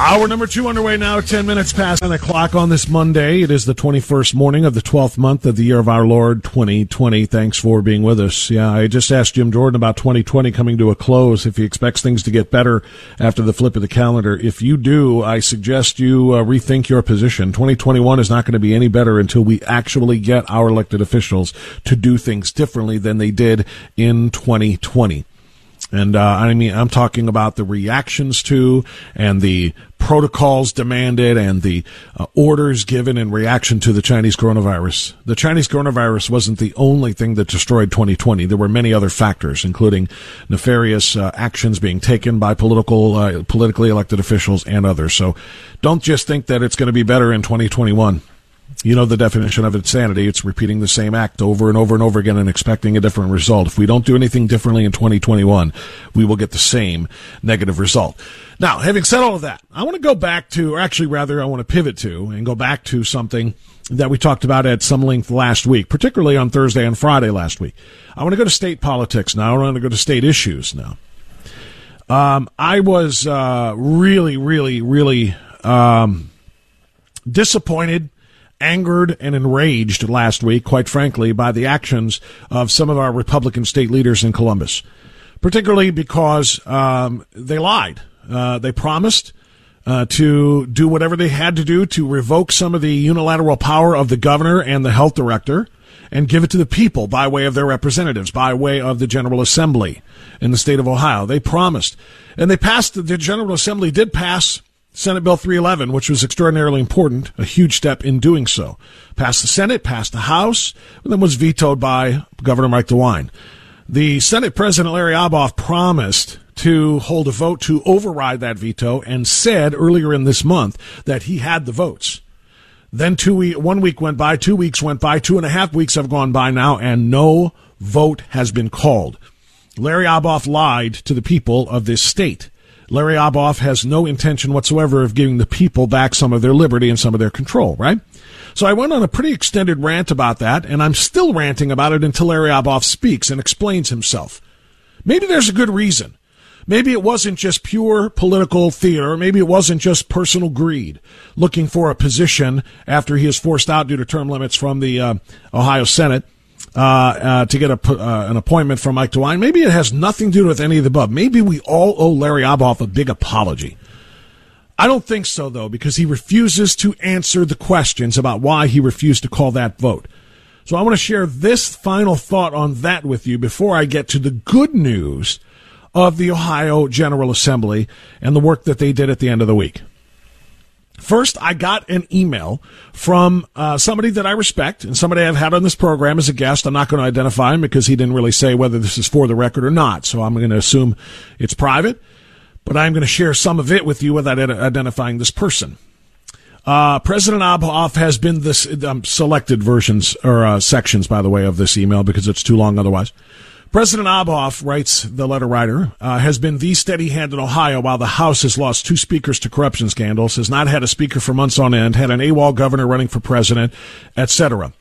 Hour number two underway now, 10 minutes past 10 o'clock on this Monday. It is the 21st morning of the 12th month of the year of our Lord 2020. Thanks for being with us. Yeah, I just asked Jim Jordan about 2020 coming to a close, if he expects things to get better after the flip of the calendar. If you do, I suggest you uh, rethink your position. 2021 is not going to be any better until we actually get our elected officials to do things differently than they did in 2020. And uh, I mean, I'm talking about the reactions to and the protocols demanded and the uh, orders given in reaction to the Chinese coronavirus. The Chinese coronavirus wasn't the only thing that destroyed 2020. There were many other factors, including nefarious uh, actions being taken by political, uh, politically elected officials and others. So don't just think that it's going to be better in 2021. You know the definition of insanity. It's repeating the same act over and over and over again and expecting a different result. If we don't do anything differently in 2021, we will get the same negative result. Now, having said all of that, I want to go back to, or actually rather, I want to pivot to and go back to something that we talked about at some length last week, particularly on Thursday and Friday last week. I want to go to state politics now. I want to go to state issues now. Um, I was uh, really, really, really um, disappointed angered and enraged last week, quite frankly, by the actions of some of our Republican state leaders in Columbus, particularly because um, they lied. Uh, they promised uh, to do whatever they had to do to revoke some of the unilateral power of the governor and the health director and give it to the people by way of their representatives, by way of the General Assembly in the state of Ohio. They promised. And they passed, the General Assembly did pass Senate Bill 311, which was extraordinarily important, a huge step in doing so. Passed the Senate, passed the House, and then was vetoed by Governor Mike DeWine. The Senate President Larry Obhof promised to hold a vote to override that veto and said earlier in this month that he had the votes. Then two week, one week went by, two weeks went by, two and a half weeks have gone by now, and no vote has been called. Larry Obhof lied to the people of this state. Larry Obhof has no intention whatsoever of giving the people back some of their liberty and some of their control, right? So I went on a pretty extended rant about that, and I'm still ranting about it until Larry Obhof speaks and explains himself. Maybe there's a good reason. Maybe it wasn't just pure political theater. Maybe it wasn't just personal greed, looking for a position after he is forced out due to term limits from the uh, Ohio Senate uh, uh, to get a, uh, an appointment from Mike DeWine. Maybe it has nothing to do with any of the above. Maybe we all owe Larry Obhof a big apology. I don't think so, though, because he refuses to answer the questions about why he refused to call that vote. So I want to share this final thought on that with you before I get to the good news of the Ohio General Assembly and the work that they did at the end of the week. First, I got an email from uh, somebody that I respect and somebody I've had on this program as a guest. I'm not going to identify him because he didn't really say whether this is for the record or not. So I'm going to assume it's private, but I'm going to share some of it with you without identifying this person. Uh, President Obhof has been this um, selected versions or uh, sections, by the way, of this email because it's too long otherwise. President Obhof, writes the letter writer, uh, has been the steady hand in Ohio while the House has lost two speakers to corruption scandals, has not had a speaker for months on end, had an AWOL governor running for president, etc.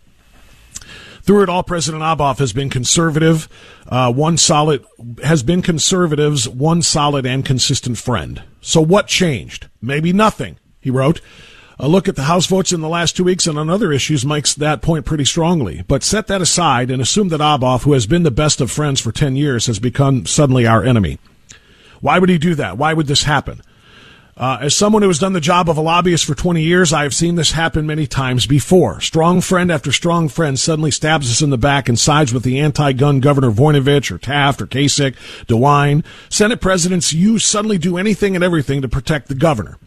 Through it all, President Obhof has been conservative, uh, one solid, has been conservatives, one solid and consistent friend. So what changed? Maybe nothing, he wrote. A look at the House votes in the last two weeks and on other issues makes that point pretty strongly. But set that aside and assume that Obhof, who has been the best of friends for 10 years, has become suddenly our enemy. Why would he do that? Why would this happen? Uh, as someone who has done the job of a lobbyist for 20 years, I have seen this happen many times before. Strong friend after strong friend suddenly stabs us in the back and sides with the anti-gun Governor Voinovich or Taft or Kasich, DeWine. Senate presidents, you suddenly do anything and everything to protect the governor.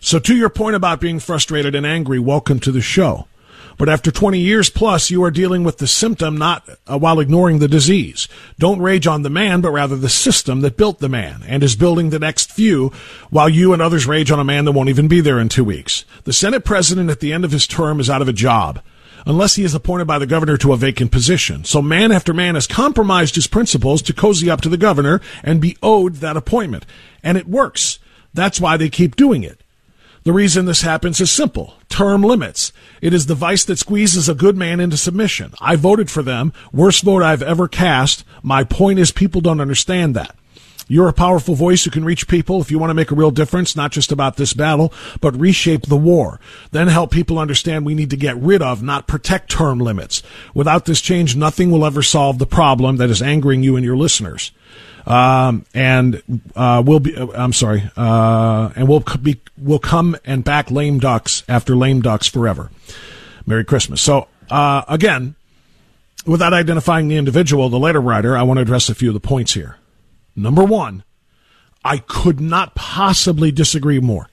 So to your point about being frustrated and angry, welcome to the show. But after 20 years plus, you are dealing with the symptom not uh, while ignoring the disease. Don't rage on the man, but rather the system that built the man and is building the next few while you and others rage on a man that won't even be there in two weeks. The Senate president at the end of his term is out of a job unless he is appointed by the governor to a vacant position. So man after man has compromised his principles to cozy up to the governor and be owed that appointment. And it works. That's why they keep doing it. The reason this happens is simple term limits. It is the vice that squeezes a good man into submission. I voted for them. Worst vote I've ever cast. My point is people don't understand that. You're a powerful voice who can reach people if you want to make a real difference, not just about this battle, but reshape the war. Then help people understand we need to get rid of, not protect term limits. Without this change, nothing will ever solve the problem that is angering you and your listeners. Um, and uh, we'll be. Uh, I'm sorry. Uh, and we'll be. We'll come and back lame ducks after lame ducks forever. Merry Christmas. So uh, again, without identifying the individual, the letter writer, I want to address a few of the points here. Number one, I could not possibly disagree more.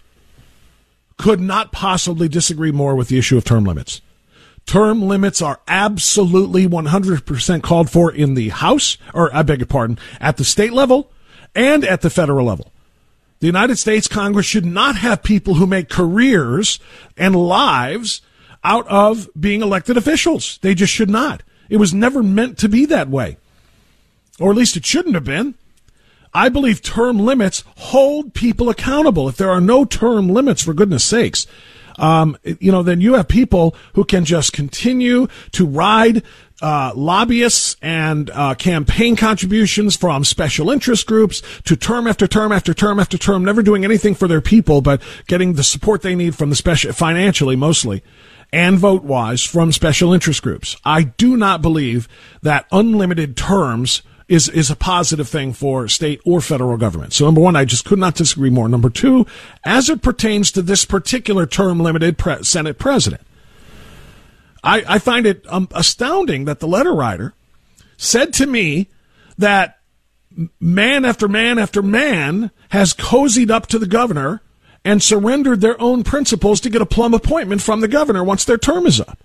Could not possibly disagree more with the issue of term limits. Term limits are absolutely 100% called for in the House, or I beg your pardon, at the state level and at the federal level. The United States Congress should not have people who make careers and lives out of being elected officials. They just should not. It was never meant to be that way. Or at least it shouldn't have been. I believe term limits hold people accountable. If there are no term limits, for goodness sakes, um, you know, then you have people who can just continue to ride uh, lobbyists and uh, campaign contributions from special interest groups to term after term after term after term, never doing anything for their people, but getting the support they need from the special financially mostly and vote wise from special interest groups. I do not believe that unlimited terms is is a positive thing for state or federal government. So number one, I just could not disagree more. Number two, as it pertains to this particular term limited pre- Senate president, I, I find it um, astounding that the letter writer said to me that man after man after man has cozied up to the governor and surrendered their own principles to get a plum appointment from the governor once their term is up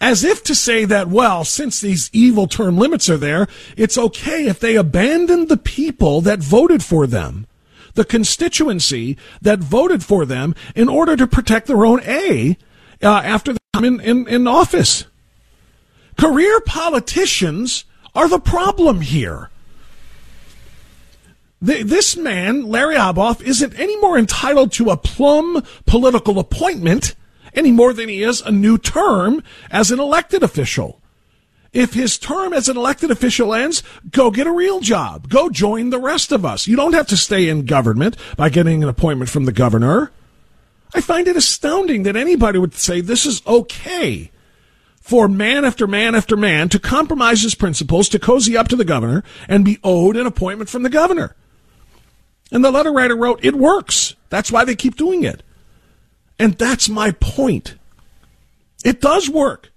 as if to say that, well, since these evil term limits are there, it's okay if they abandon the people that voted for them, the constituency that voted for them in order to protect their own A uh, after they come in, in, in office. Career politicians are the problem here. This man, Larry Obhof, isn't any more entitled to a plum political appointment any more than he is a new term as an elected official. If his term as an elected official ends, go get a real job. Go join the rest of us. You don't have to stay in government by getting an appointment from the governor. I find it astounding that anybody would say this is okay for man after man after man to compromise his principles, to cozy up to the governor, and be owed an appointment from the governor. And the letter writer wrote, it works. That's why they keep doing it. And that's my point. It does work.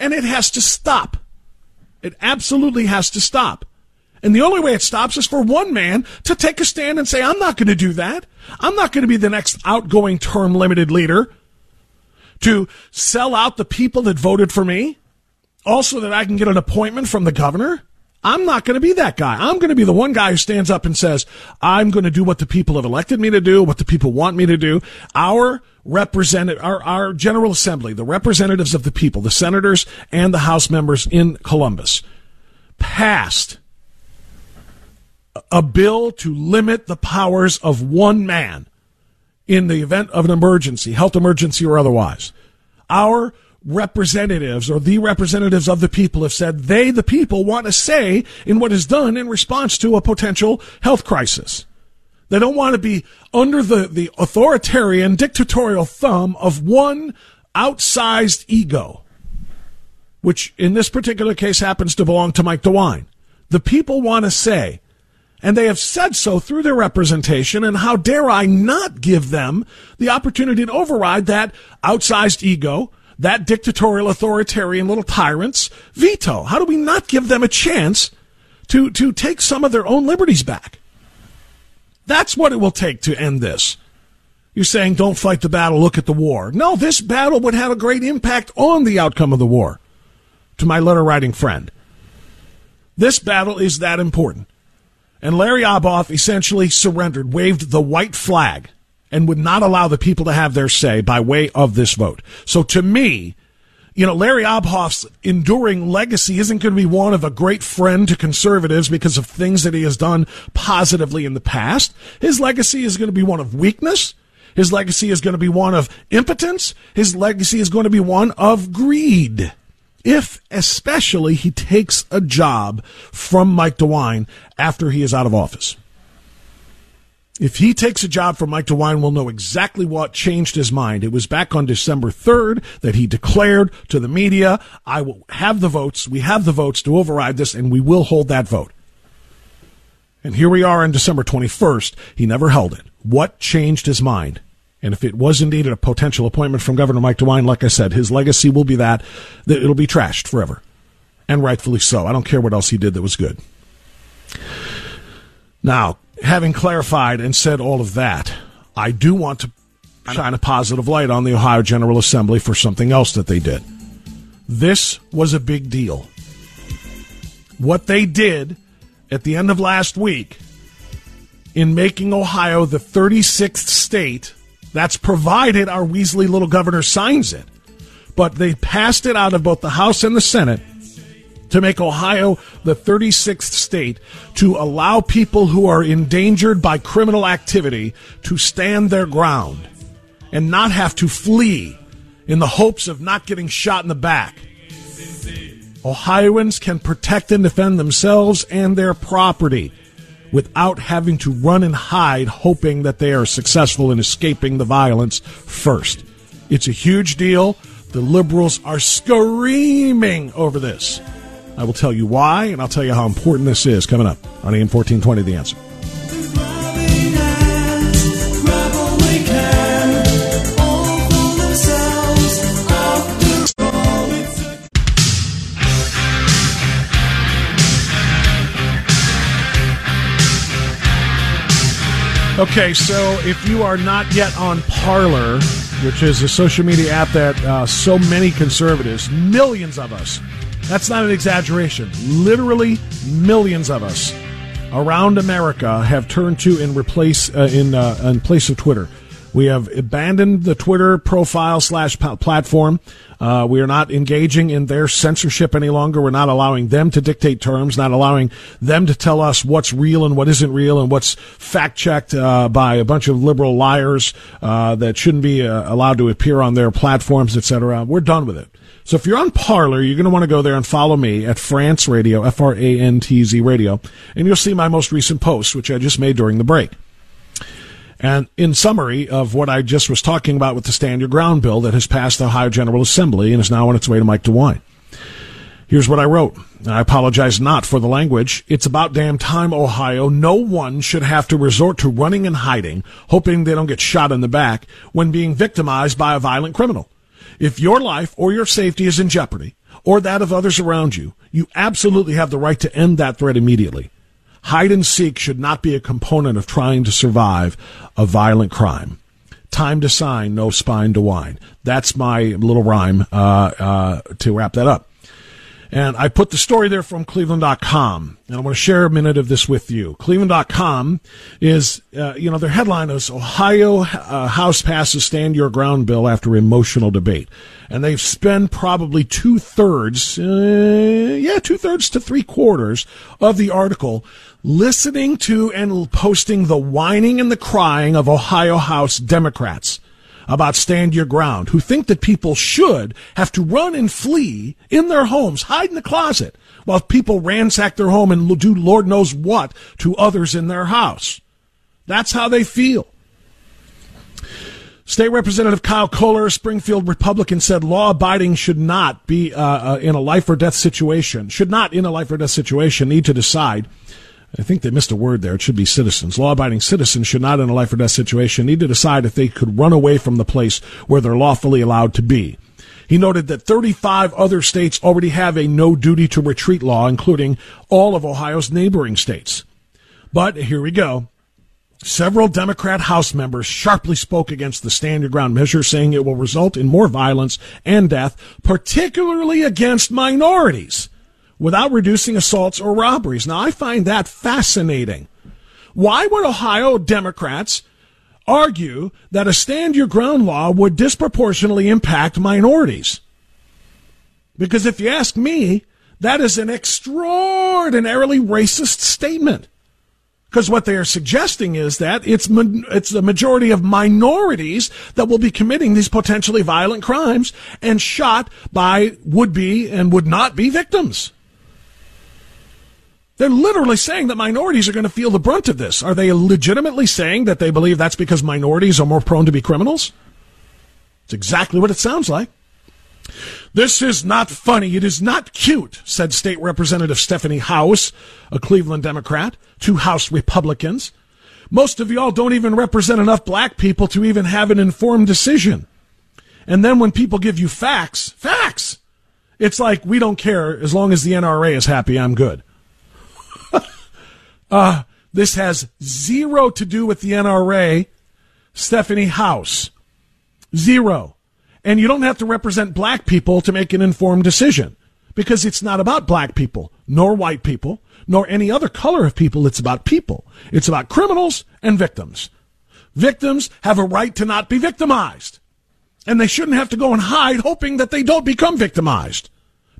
And it has to stop. It absolutely has to stop. And the only way it stops is for one man to take a stand and say, I'm not going to do that. I'm not going to be the next outgoing term limited leader to sell out the people that voted for me. Also, that I can get an appointment from the governor. I'm not going to be that guy. I'm going to be the one guy who stands up and says, I'm going to do what the people have elected me to do, what the people want me to do. Our represented our, our General Assembly, the representatives of the people, the senators and the House members in Columbus, passed a bill to limit the powers of one man in the event of an emergency, health emergency or otherwise. Our representatives or the representatives of the people have said they, the people, want to say in what is done in response to a potential health crisis. They don't want to be under the, the authoritarian dictatorial thumb of one outsized ego, which in this particular case happens to belong to Mike DeWine. The people want to say, and they have said so through their representation, and how dare I not give them the opportunity to override that outsized ego, that dictatorial authoritarian little tyrant's veto? How do we not give them a chance to, to take some of their own liberties back? That's what it will take to end this. You're saying don't fight the battle, look at the war. No, this battle would have a great impact on the outcome of the war. To my letter writing friend. This battle is that important. And Larry Obhof essentially surrendered, waved the white flag, and would not allow the people to have their say by way of this vote. So to me, you know, Larry Obhof's enduring legacy isn't going to be one of a great friend to conservatives because of things that he has done positively in the past. His legacy is going to be one of weakness. His legacy is going to be one of impotence. His legacy is going to be one of greed. If, especially, he takes a job from Mike DeWine after he is out of office. If he takes a job from Mike DeWine, we'll know exactly what changed his mind. It was back on December 3rd that he declared to the media, I will have the votes. We have the votes to override this, and we will hold that vote. And here we are on December 21st. He never held it. What changed his mind? And if it was indeed a potential appointment from Governor Mike DeWine, like I said, his legacy will be that, that it'll be trashed forever. And rightfully so. I don't care what else he did that was good. Now, having clarified and said all of that, I do want to shine a positive light on the Ohio General Assembly for something else that they did. This was a big deal. What they did at the end of last week in making Ohio the 36th state, that's provided our Weasley little governor signs it. But they passed it out of both the House and the Senate to make Ohio the 36th state to allow people who are endangered by criminal activity to stand their ground and not have to flee in the hopes of not getting shot in the back. Ohioans can protect and defend themselves and their property without having to run and hide hoping that they are successful in escaping the violence first. It's a huge deal. The liberals are screaming over this. I will tell you why, and I'll tell you how important this is coming up on AM 1420 The Answer. Okay, so if you are not yet on Parler, which is a social media app that uh, so many conservatives, millions of us, that's not an exaggeration. Literally millions of us around America have turned to and replace uh, in uh, in place of Twitter. We have abandoned the Twitter profile slash platform. Uh, we are not engaging in their censorship any longer. We're not allowing them to dictate terms, not allowing them to tell us what's real and what isn't real and what's fact checked uh, by a bunch of liberal liars uh, that shouldn't be uh, allowed to appear on their platforms, etc. We're done with it. So if you're on Parler, you're going to want to go there and follow me at Frantz Radio, F R A N T Z Radio, and you'll see my most recent post, which I just made during the break. And in summary of what I just was talking about with the Stand Your Ground bill that has passed the Ohio General Assembly and is now on its way to Mike DeWine. Here's what I wrote. I apologize not for the language. It's about damn time, Ohio. No one should have to resort to running and hiding, hoping they don't get shot in the back when being victimized by a violent criminal. If your life or your safety is in jeopardy, or that of others around you, you absolutely have the right to end that threat immediately. Hide and seek should not be a component of trying to survive a violent crime. Time to sign, no spine to whine. That's my little rhyme uh, uh, to wrap that up. And I put the story there from cleveland.com. And I want to share a minute of this with you. Cleveland.com is, uh, you know, their headline is Ohio uh, House passes Stand Your Ground bill after emotional debate. And they've spent probably two thirds, uh, yeah, two thirds to three quarters of the article listening to and posting the whining and the crying of Ohio House Democrats about stand your ground, who think that people should have to run and flee in their homes, hide in the closet, while people ransack their home and do Lord knows what to others in their house. That's how they feel. State Representative Kyle Koehler, Springfield Republican, said law abiding should not be uh, uh, in a life or death situation, should not in a life or death situation need to decide I think they missed a word there. It should be citizens. Law abiding citizens should not, in a life or death situation, need to decide if they could run away from the place where they're lawfully allowed to be. He noted that 35 other states already have a no duty to retreat law, including all of Ohio's neighboring states. But here we go. Several Democrat House members sharply spoke against the stand your ground measure, saying it will result in more violence and death, particularly against minorities without reducing assaults or robberies. Now, I find that fascinating. Why would Ohio Democrats argue that a stand your ground law would disproportionately impact minorities? Because if you ask me, that is an extraordinarily racist statement. Because what they are suggesting is that it's it's the majority of minorities that will be committing these potentially violent crimes and shot by would be and would not be victims. They're literally saying that minorities are going to feel the brunt of this. Are they legitimately saying that they believe that's because minorities are more prone to be criminals? It's exactly what it sounds like. This is not funny. It is not cute, said State Representative Stephanie Howse, a Cleveland Democrat, to House Republicans. Most of y'all don't even represent enough black people to even have an informed decision. And then when people give you facts, facts, it's like, we don't care. As long as the NRA is happy, I'm good. Uh, this has zero to do with the NRA. Stephanie Howse. Zero. And you don't have to represent black people to make an informed decision because it's not about black people, nor white people, nor any other color of people. It's about people. It's about criminals and victims. Victims have a right to not be victimized. And they shouldn't have to go and hide hoping that they don't become victimized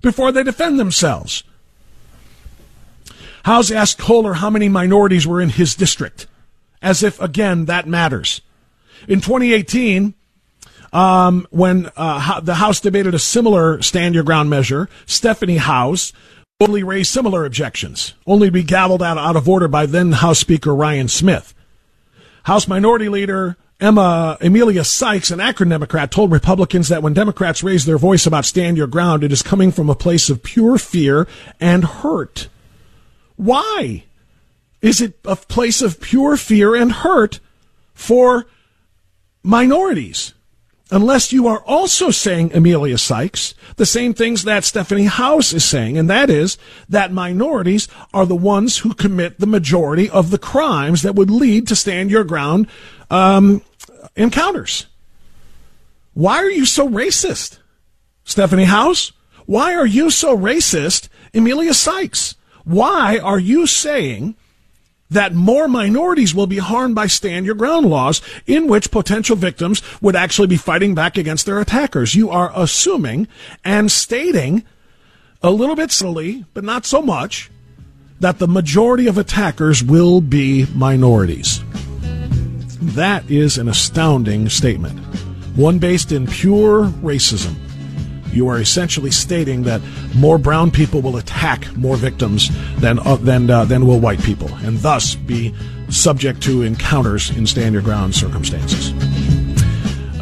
before they defend themselves. Howse asked Koehler how many minorities were in his district, as if, again, that matters. In 2018, um, when uh, the House debated a similar stand your ground measure, Stephanie Howse boldly raised similar objections, only to be gavelled out, out of order by then House Speaker Ryan Smith. House Minority Leader Emma Emilia Sykes, an Akron Democrat, told Republicans that when Democrats raise their voice about stand your ground, it is coming from a place of pure fear and hurt. Why? Is it a place of pure fear and hurt for minorities? Unless you are also saying, Emilia Sykes, the same things that Stephanie Howse is saying, and that is that minorities are the ones who commit the majority of the crimes that would lead to stand your ground um, encounters. Why are you so racist, Stephanie Howse? Why are you so racist, Emilia Sykes? Why are you saying that more minorities will be harmed by stand your ground laws in which potential victims would actually be fighting back against their attackers? You are assuming and stating a little bit silly, but not so much, that the majority of attackers will be minorities. That is an astounding statement, one based in pure racism you are essentially stating that more brown people will attack more victims than uh, than uh, than will white people, and thus be subject to encounters in stand your ground circumstances.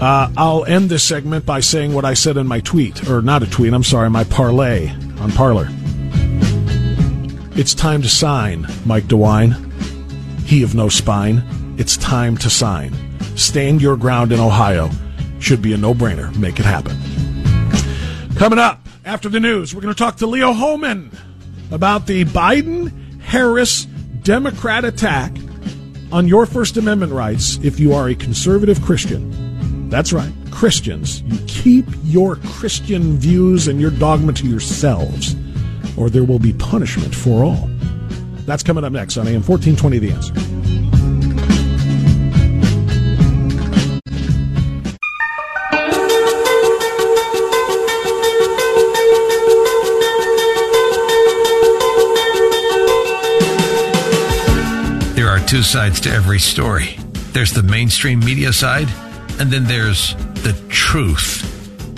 Uh, I'll end this segment by saying what I said in my tweet, or not a tweet. I'm sorry, my parlay on Parler. It's time to sign, Mike DeWine. He of no spine. It's time to sign. Stand your ground in Ohio. Should be a no brainer. Make it happen. Coming up after the news, we're going to talk to Leo Hohmann about the Biden Harris Democrat attack on your First Amendment rights if you are a conservative Christian. That's right, Christians. You keep your Christian views and your dogma to yourselves, or there will be punishment for all. That's coming up next on AM 1420 The Answer. Two sides to every story. There's the mainstream media side, And then there's the truth.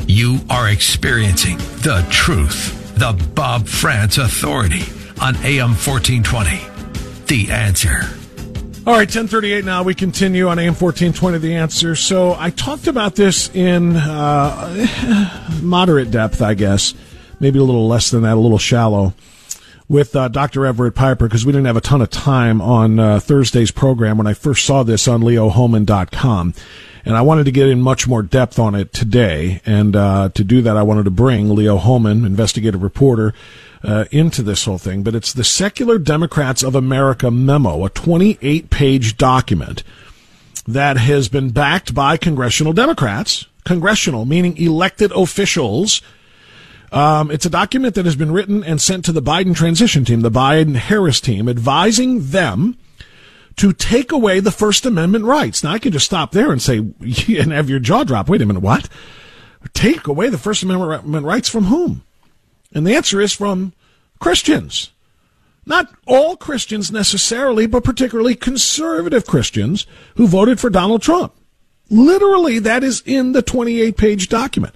You are experiencing the truth. The Bob Frantz Authority on AM 1420. The answer. All right, 1038 now. We continue on AM 1420, The Answer. So I talked about this in uh, moderate depth, I guess. Maybe a little less than that, a little shallow with uh, Dr. Everett Piper because we didn't have a ton of time on uh, Thursday's program when I first saw this on leohohmann.com. And I wanted to get in much more depth on it today. And uh, to do that, I wanted to bring Leo Hohmann, investigative reporter, uh, into this whole thing. But it's the Secular Democrats of America memo, a 28 page document that has been backed by congressional Democrats. Congressional, meaning elected officials um, it's a document that has been written and sent to the Biden transition team, the Biden Harris team, advising them to take away the First Amendment rights. Now, I can just stop there and say, and have your jaw drop. Wait a minute, what? Take away the First Amendment rights from whom? And the answer is from Christians. Not all Christians necessarily, but particularly conservative Christians who voted for Donald Trump. Literally, that is in the 28 page document.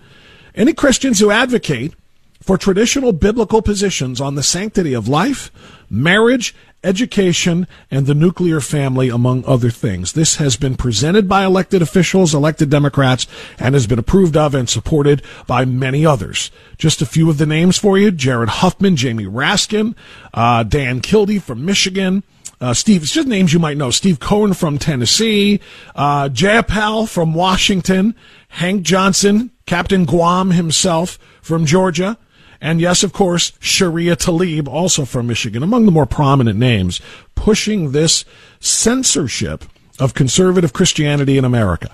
Any Christians who advocate for traditional biblical positions on the sanctity of life, marriage, education, and the nuclear family, among other things. This has been presented by elected officials, elected Democrats, and has been approved of and supported by many others. Just a few of the names for you Jared Huffman, Jamie Raskin, uh, Dan Kildee from Michigan. Uh, Steve, it's just names you might know. Steve Cohen from Tennessee, uh, Jayapal from Washington, Hank Johnson, Captain Guam himself from Georgia, and yes, of course, Sharia Tlaib, also from Michigan, among the more prominent names, pushing this censorship of conservative Christianity in America.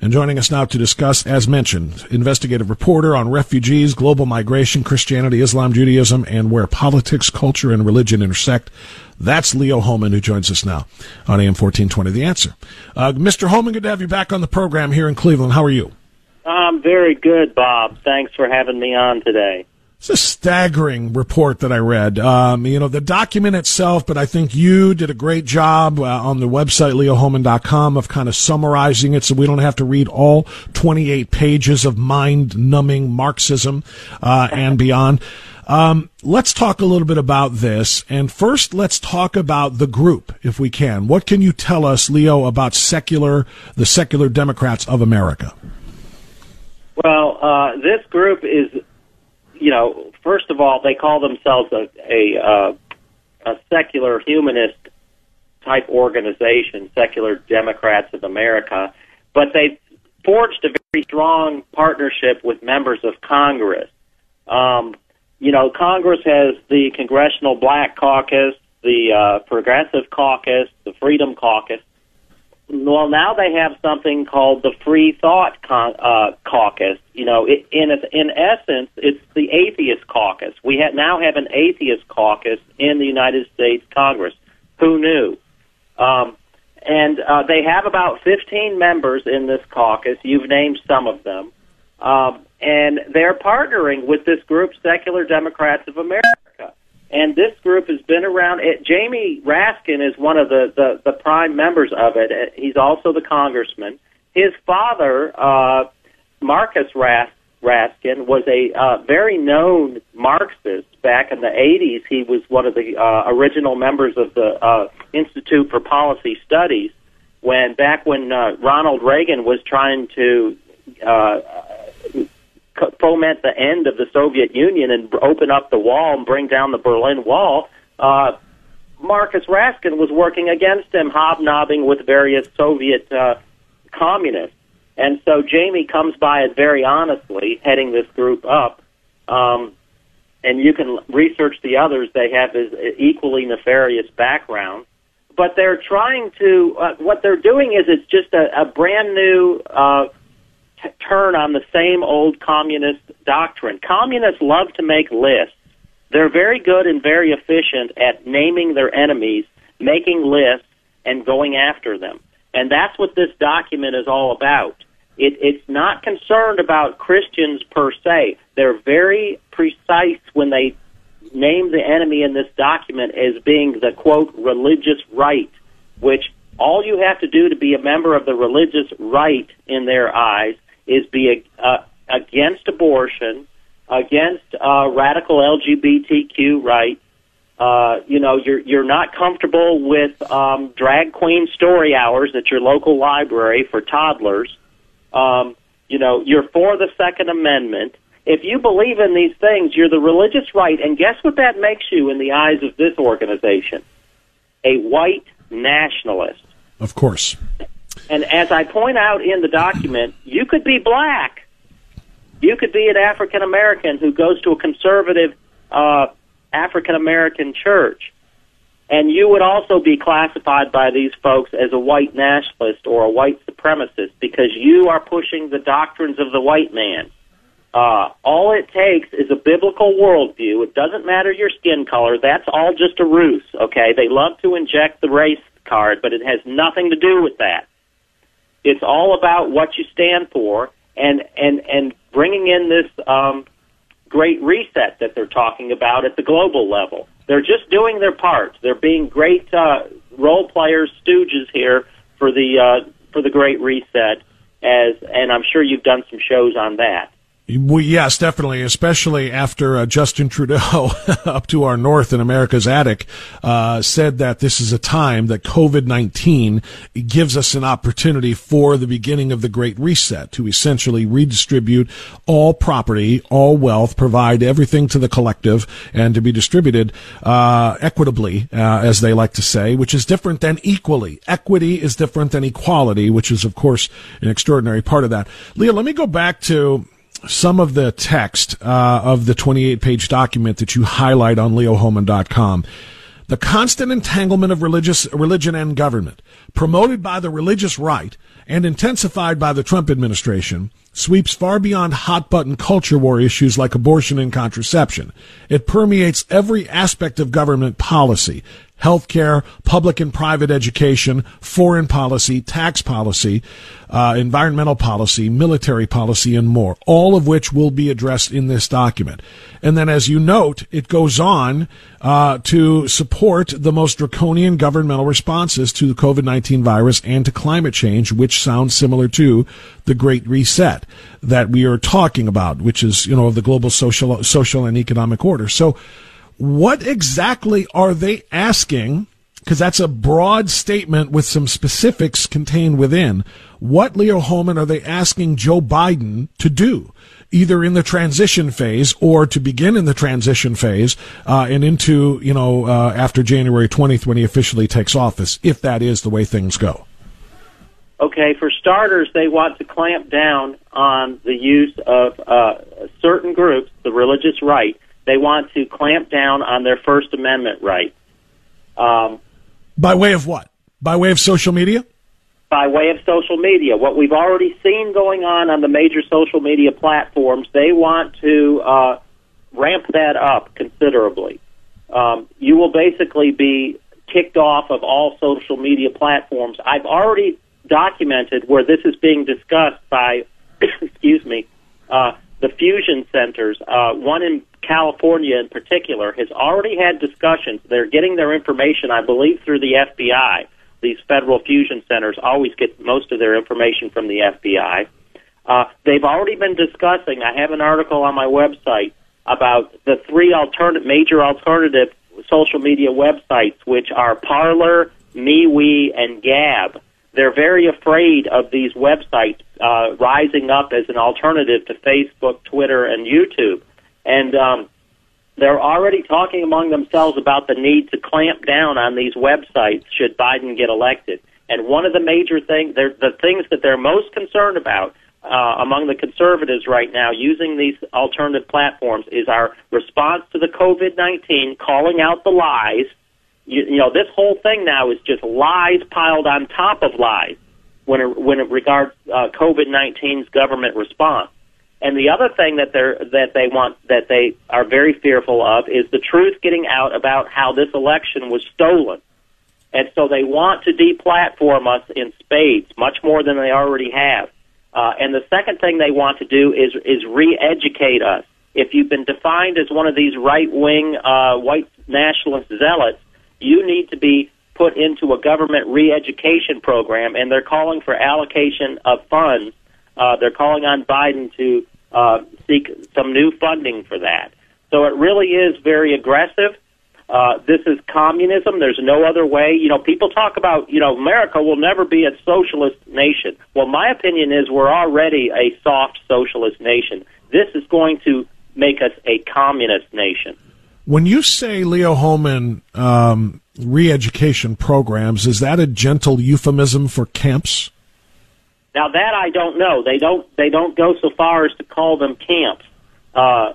And joining us now to discuss, as mentioned, investigative reporter on refugees, global migration, Christianity, Islam, Judaism, and where politics, culture, and religion intersect. That's Leo Hohmann, who joins us now on AM 1420. The answer. Uh, Mr. Hohmann, good to have you back on the program here in Cleveland. How are you? I'm very good, Bob. Thanks for having me on today. It's a staggering report that I read. Um, you know, the document itself, but I think you did a great job uh, on the website, leohohmann.com, of kind of summarizing it so we don't have to read all 28 pages of mind numbing Marxism uh, and beyond. Um, let's talk a little bit about this. And first, let's talk about the group, if we can. What can you tell us, Leo, about secular, the secular Democrats of America? Well, uh, this group is, you know, first of all, they call themselves a a, uh, a secular humanist type organization, Secular Democrats of America, but they forged a very strong partnership with members of Congress. Um, you know, Congress has the Congressional Black Caucus, the uh, Progressive Caucus, the Freedom Caucus, well, now they have something called the Free Thought Con- uh, Caucus. You know, it, in in essence, it's the Atheist Caucus. We ha- now have an Atheist Caucus in the United States Congress. Who knew? Um, and uh, they have about 15 members in this caucus. You've named some of them. Um, and they're partnering with this group, Secular Democrats of America and this group has been around. It, Jamie Raskin is one of the, the, the prime members of it. Uh, he's also the congressman. His father, uh, Marcus Ras- Raskin, was a uh, very known Marxist back in the 80s. He was one of the uh, original members of the uh, Institute for Policy Studies when back when uh, Ronald Reagan was trying to uh, foment the end of the Soviet Union and open up the wall and bring down the Berlin Wall, uh, Marcus Raskin was working against him, hobnobbing with various Soviet uh, communists. And so Jamie comes by it very honestly, heading this group up. Um, and you can research the others. They have this equally nefarious background. But they're trying to, uh, what they're doing is it's just a, a brand new uh, turn on the same old communist doctrine. Communists love to make lists. They're very good and very efficient at naming their enemies, making lists, and going after them. And that's what this document is all about. It, it's not concerned about Christians per se. They're very precise when they name the enemy in this document as being the quote religious right, which All you have to do to be a member of the religious right in their eyes is be uh, against abortion, against uh, radical LGBTQ rights. Uh, you know, you're you're not comfortable with um, drag queen story hours at your local library for toddlers. Um, you know, you're for the Second Amendment. If you believe in these things, you're the religious right, and guess what that makes you in the eyes of this organization? A white nationalist. Of course. And as I point out in the document, you could be black. You could be an African American who goes to a conservative uh, African American church. And you would also be classified by these folks as a white nationalist or a white supremacist because you are pushing the doctrines of the white man. Uh, all it takes is a biblical worldview. It doesn't matter your skin color. That's all just a ruse, okay? They love to inject the race card, but it has nothing to do with that. It's all about what you stand for and, and, and bringing in this, um, great reset that they're talking about at the global level. They're just doing their part. They're being great uh, role players, stooges here for the uh, for the great reset. As and I'm sure you've done some shows on that. Yes, definitely, especially after uh, Justin Trudeau, up to our north in America's attic, uh, said that this is a time that COVID 19 gives us an opportunity for the beginning of the Great Reset to essentially redistribute all property, all wealth, provide everything to the collective, and to be distributed uh, equitably, uh, as they like to say, which is different than equally. Equity is different than equality, which is, of course, an extraordinary part of that. Leah, let me go back to some of the text uh, of the 28 page document that you highlight on leohohmann.com. The constant entanglement of religious, religion and government, promoted by the religious right and intensified by the Trump administration, sweeps far beyond hot button culture war issues like abortion and contraception. It permeates every aspect of government policy, healthcare, public and private education, foreign policy, tax policy, uh, environmental policy, military policy, and more, all of which will be addressed in this document. And then, as you note, it goes on uh, to support the most draconian governmental responses to the COVID 19 virus and to climate change, which sounds similar to the Great Reset that we are talking about, which is, you know, of the global social, social and economic order. So, what exactly are they asking? Because that's a broad statement with some specifics contained within. What, Leo Hohmann, are they asking Joe Biden to do? Either in the transition phase or to begin in the transition phase uh, and into, you know, uh, after January 20th when he officially takes office, if that is the way things go. Okay, for starters, they want to clamp down on the use of uh, certain groups, the religious right, they want to clamp down on their First Amendment rights. Um, by way of what? By way of social media? By way of social media. What we've already seen going on on the major social media platforms, they want to uh, ramp that up considerably. Um, you will basically be kicked off of all social media platforms. I've already documented where this is being discussed by, excuse me, uh, the fusion centers. Uh, one in California in particular has already had discussions. They're getting their information, I believe, through the FBI. These federal fusion centers always get most of their information from the FBI. Uh, they've already been discussing. I have an article on my website about the three major alternative social media websites, which are Parler, MeWe, and Gab. They're very afraid of these websites uh, rising up as an alternative to Facebook, Twitter, and YouTube and um, they're already talking among themselves about the need to clamp down on these websites should Biden get elected. And one of the major things, the things that they're most concerned about uh, among the conservatives right now using these alternative platforms is our response to the COVID 19, calling out the lies. You, you know, this whole thing now is just lies piled on top of lies when it, when it regards uh, COVID 19's government response. And the other thing that they're that they want that they are very fearful of is the truth getting out about how this election was stolen. And so they want to deplatform us in spades, much more than they already have. Uh, and the second thing they want to do is is re-educate us. If you've been defined as one of these right-wing uh, white nationalist zealots, you need to be put into a government re-education program, and they're calling for allocation of funds. Uh, they're calling on Biden to uh, seek some new funding for that. So it really is very aggressive. Uh, this is communism. There's no other way. You know, people talk about, you know, America will never be a socialist nation. Well, my opinion is we're already a soft socialist nation. This is going to make us a communist nation. When you say Leo Hohmann um, re-education programs, is that a gentle euphemism for camps? Now that I don't know. They don't. They don't go so far as to call them camps. Uh,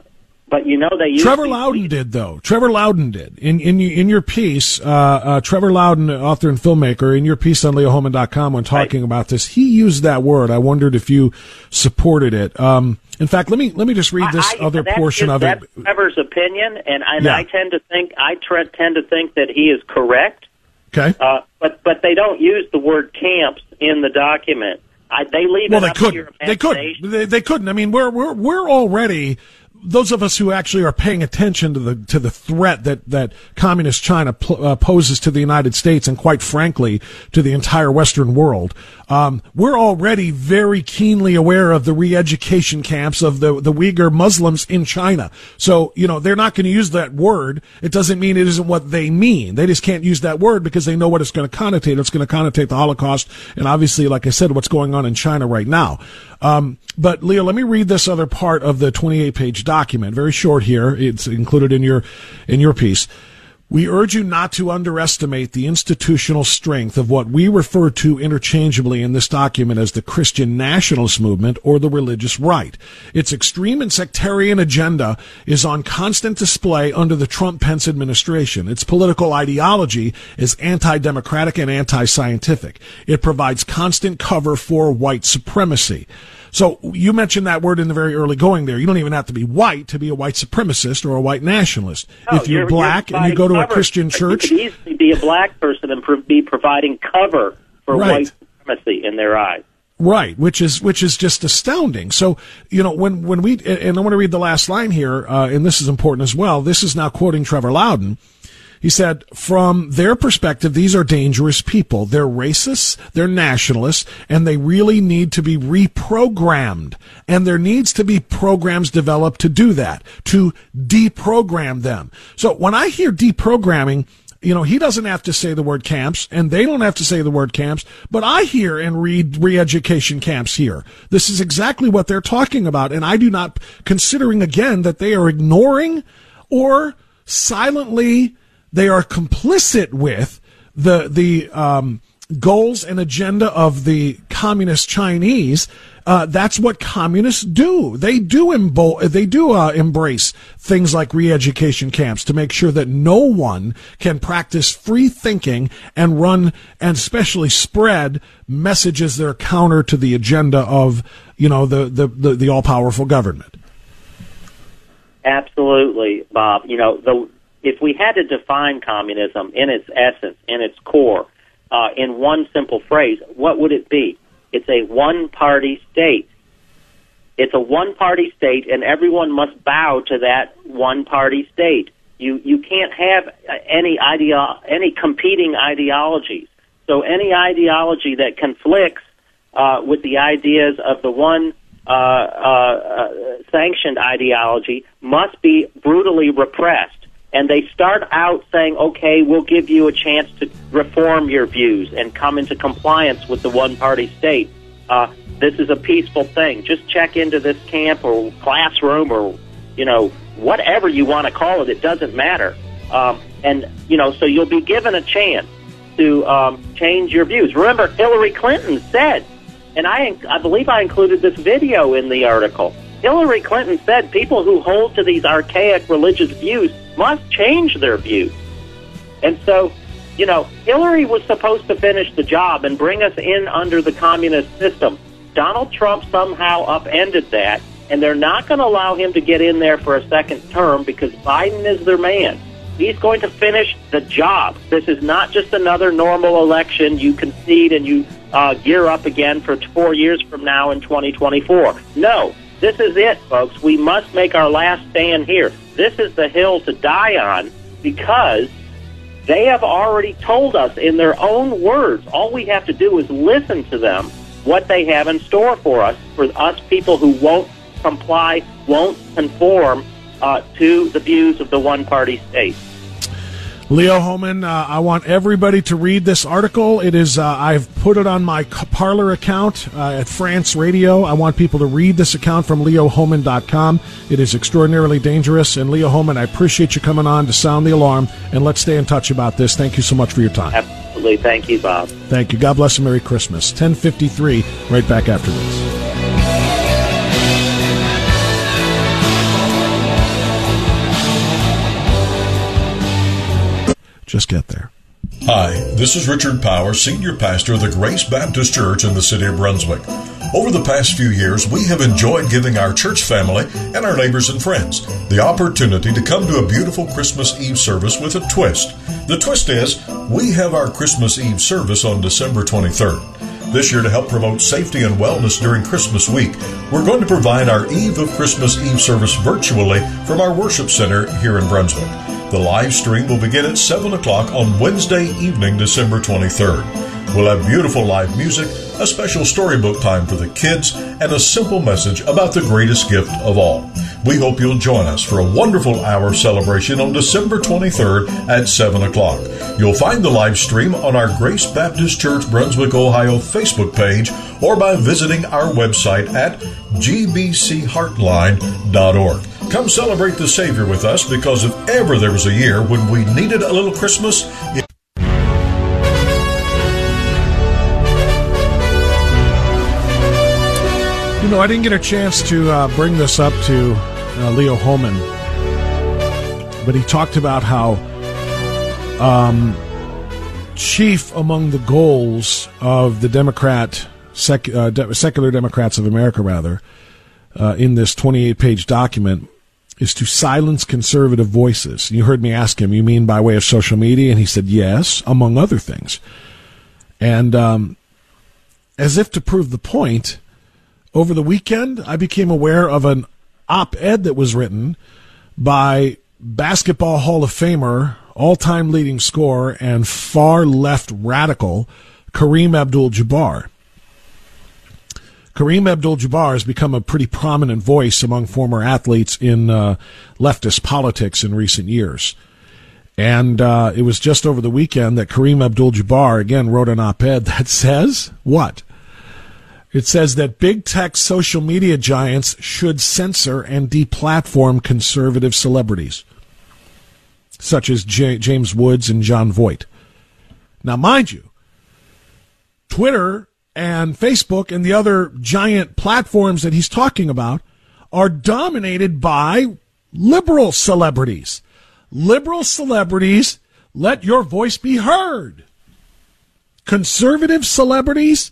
but you know they. Trevor Loudon did though. Trevor Loudon did in in in your piece. Uh, uh, Trevor Loudon, author and filmmaker, in your piece on LeoHohmann.com when talking right. about this, he used that word. I wondered if you supported it. Um, in fact, let me let me just read this I, other portion of it. Trevor's opinion, and, and yeah. I tend to think I tend to think that he is correct. Okay. Uh, but but they don't use the word camps in the document. I, they leave well, they couldn't. They couldn't. They, they couldn't. I mean, we're we're we're already those of us who actually are paying attention to the to the threat that that communist China pl- uh, poses to the United States and quite frankly to the entire Western world, um, we're already very keenly aware of the re-education camps of the the Uyghur Muslims in China. So you know they're not going to use that word. It doesn't mean it isn't what they mean. They just can't use that word because they know what it's going to connotate. It's going to connotate the Holocaust and obviously, like I said, what's going on in China right now. Um, but Leo, let me read this other part of the 28 page document. Very short here. It's included in your, in your piece. We urge you not to underestimate the institutional strength of what we refer to interchangeably in this document as the Christian nationalist movement or the religious right. Its extreme and sectarian agenda is on constant display under the Trump Pence administration. Its political ideology is anti-democratic and anti-scientific. It provides constant cover for white supremacy. So you mentioned that word in the very early going there. You don't even have to be white to be a white supremacist or a white nationalist. No, if you're, you're black you're and you go to cover. a Christian church, you could easily be a black person and be providing cover for right. white supremacy in their eyes. Right, which is which is just astounding. So you know when when we and I want to read the last line here, uh, and this is important as well. This is now quoting Trevor Loudon. He said, from their perspective, these are dangerous people. They're racists, they're nationalists, and they really need to be reprogrammed. And there needs to be programs developed to do that, to deprogram them. So when I hear deprogramming, you know, he doesn't have to say the word camps, and they don't have to say the word camps, but I hear and read re-education camps here. This is exactly what they're talking about, and I do not, considering again that they are ignoring or silently they are complicit with the the um, goals and agenda of the communist Chinese. Uh, that's what communists do. They do embo- they do uh, embrace things like re-education camps to make sure that no one can practice free thinking and run and especially spread messages that are counter to the agenda of you know the the, the, the all powerful government. Absolutely, Bob. You know the if we had to define communism in its essence, in its core, uh, in one simple phrase, what would it be? It's a one party state. It's a one party state, and everyone must bow to that one party state. You, you can't have any, ideo- any competing ideologies. So any ideology that conflicts uh, with the ideas of the one uh, uh, uh sanctioned ideology must be brutally repressed and they start out saying, okay, we'll give you a chance to reform your views and come into compliance with the one party state. Uh, this is a peaceful thing. Just check into this camp or classroom or, you know, whatever you want to call it. It doesn't matter. Um, and, you know, so you'll be given a chance to um, change your views. Remember, Hillary Clinton said, and I, I believe I included this video in the article. Hillary Clinton said people who hold to these archaic religious views must change their views. And so, you know, Hillary was supposed to finish the job and bring us in under the communist system. Donald Trump somehow upended that, and they're not going to allow him to get in there for a second term because Biden is their man. He's going to finish the job. This is not just another normal election. You concede and you uh, gear up again for four years from now in 2024. No, this is it, folks. We must make our last stand here. This is the hill to die on because They have already told us in their own words. All we have to do is listen to them, what they have in store for us, for us people who won't comply, won't conform uh, to the views of the one party state. Leo Hohmann, uh, I want everybody to read this article. It is uh, I've put it on my Parler account uh, at Frantz Radio. I want people to read this account from leohohmann.com. It is extraordinarily dangerous. And Leo Hohmann, I appreciate you coming on to sound the alarm. And let's stay in touch about this. Thank you so much for your time. Absolutely. Thank you, Bob. Thank you. God bless and Merry Christmas. 1053, right back after this. Just get there. Hi, this is Richard Power, Senior Pastor of the Grace Baptist Church in the city of Brunswick. Over the past few years, we have enjoyed giving our church family and our neighbors and friends the opportunity to come to a beautiful Christmas Eve service with a twist. The twist is we have our Christmas Eve service on December 23rd. This year, to help promote safety and wellness during Christmas week, we're going to provide our Eve of Christmas Eve service virtually from our worship center here in Brunswick. The live stream will begin at 7 o'clock on Wednesday evening, December 23rd. We'll have beautiful live music, a special storybook time for the kids, and a simple message about the greatest gift of all. We hope you'll join us for a wonderful hour celebration on December 23rd at 7 o'clock. You'll find the live stream on our Grace Baptist Church Brunswick, Ohio Facebook page or by visiting our website at gbcheartline.org. Come celebrate the Savior with us because if ever there was a year when we needed a little Christmas, it- You know, I didn't get a chance to uh, bring this up to uh, Leo Hohmann, but he talked about how um, chief among the goals of the Democrat, sec, uh, de- secular Democrats of America, rather, uh, in this 28 page document is to silence conservative voices. You heard me ask him, you mean by way of social media? And he said, yes, among other things. And um, as if to prove the point, over the weekend, I became aware of an op ed that was written by Basketball Hall of Famer, all time leading scorer, and far left radical Kareem Abdul Jabbar. Kareem Abdul Jabbar has become a pretty prominent voice among former athletes in uh, leftist politics in recent years. And uh, it was just over the weekend that Kareem Abdul Jabbar again wrote an op ed that says what? It says that big tech social media giants should censor and deplatform conservative celebrities, such as J- James Woods and Jon Voight. Now, mind you, Twitter and Facebook and the other giant platforms that he's talking about are dominated by liberal celebrities. Liberal celebrities, let your voice be heard. Conservative celebrities,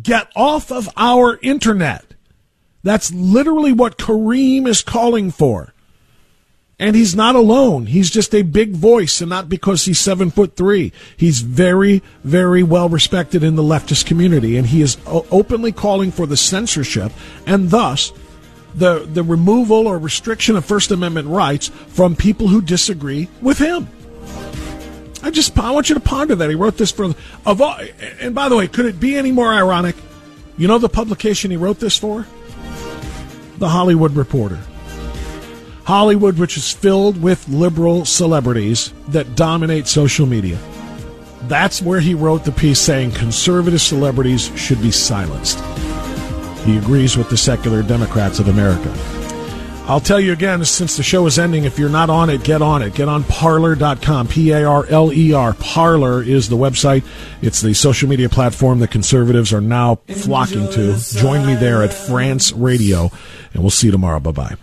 get off of our internet. That's literally what Kareem is calling for. And he's not alone. He's just a big voice, and not because he's seven foot three. He's very, very well respected in the leftist community, and he is openly calling for the censorship and thus the the removal or restriction of First Amendment rights from people who disagree with him. I just I want you to ponder that. He wrote this for of all, and by the way, could it be any more ironic? You know the publication he wrote this for? The Hollywood Reporter. Hollywood, which is filled with liberal celebrities that dominate social media. That's where he wrote the piece saying conservative celebrities should be silenced. He agrees with the secular Democrats of America. I'll tell you again, since the show is ending, if you're not on it, get on it. Get on parler.com. P A R L E R. Parler is the website. It's the social media platform that conservatives are now flocking to. Join me there at Frantz Radio, and we'll see you tomorrow. Bye bye.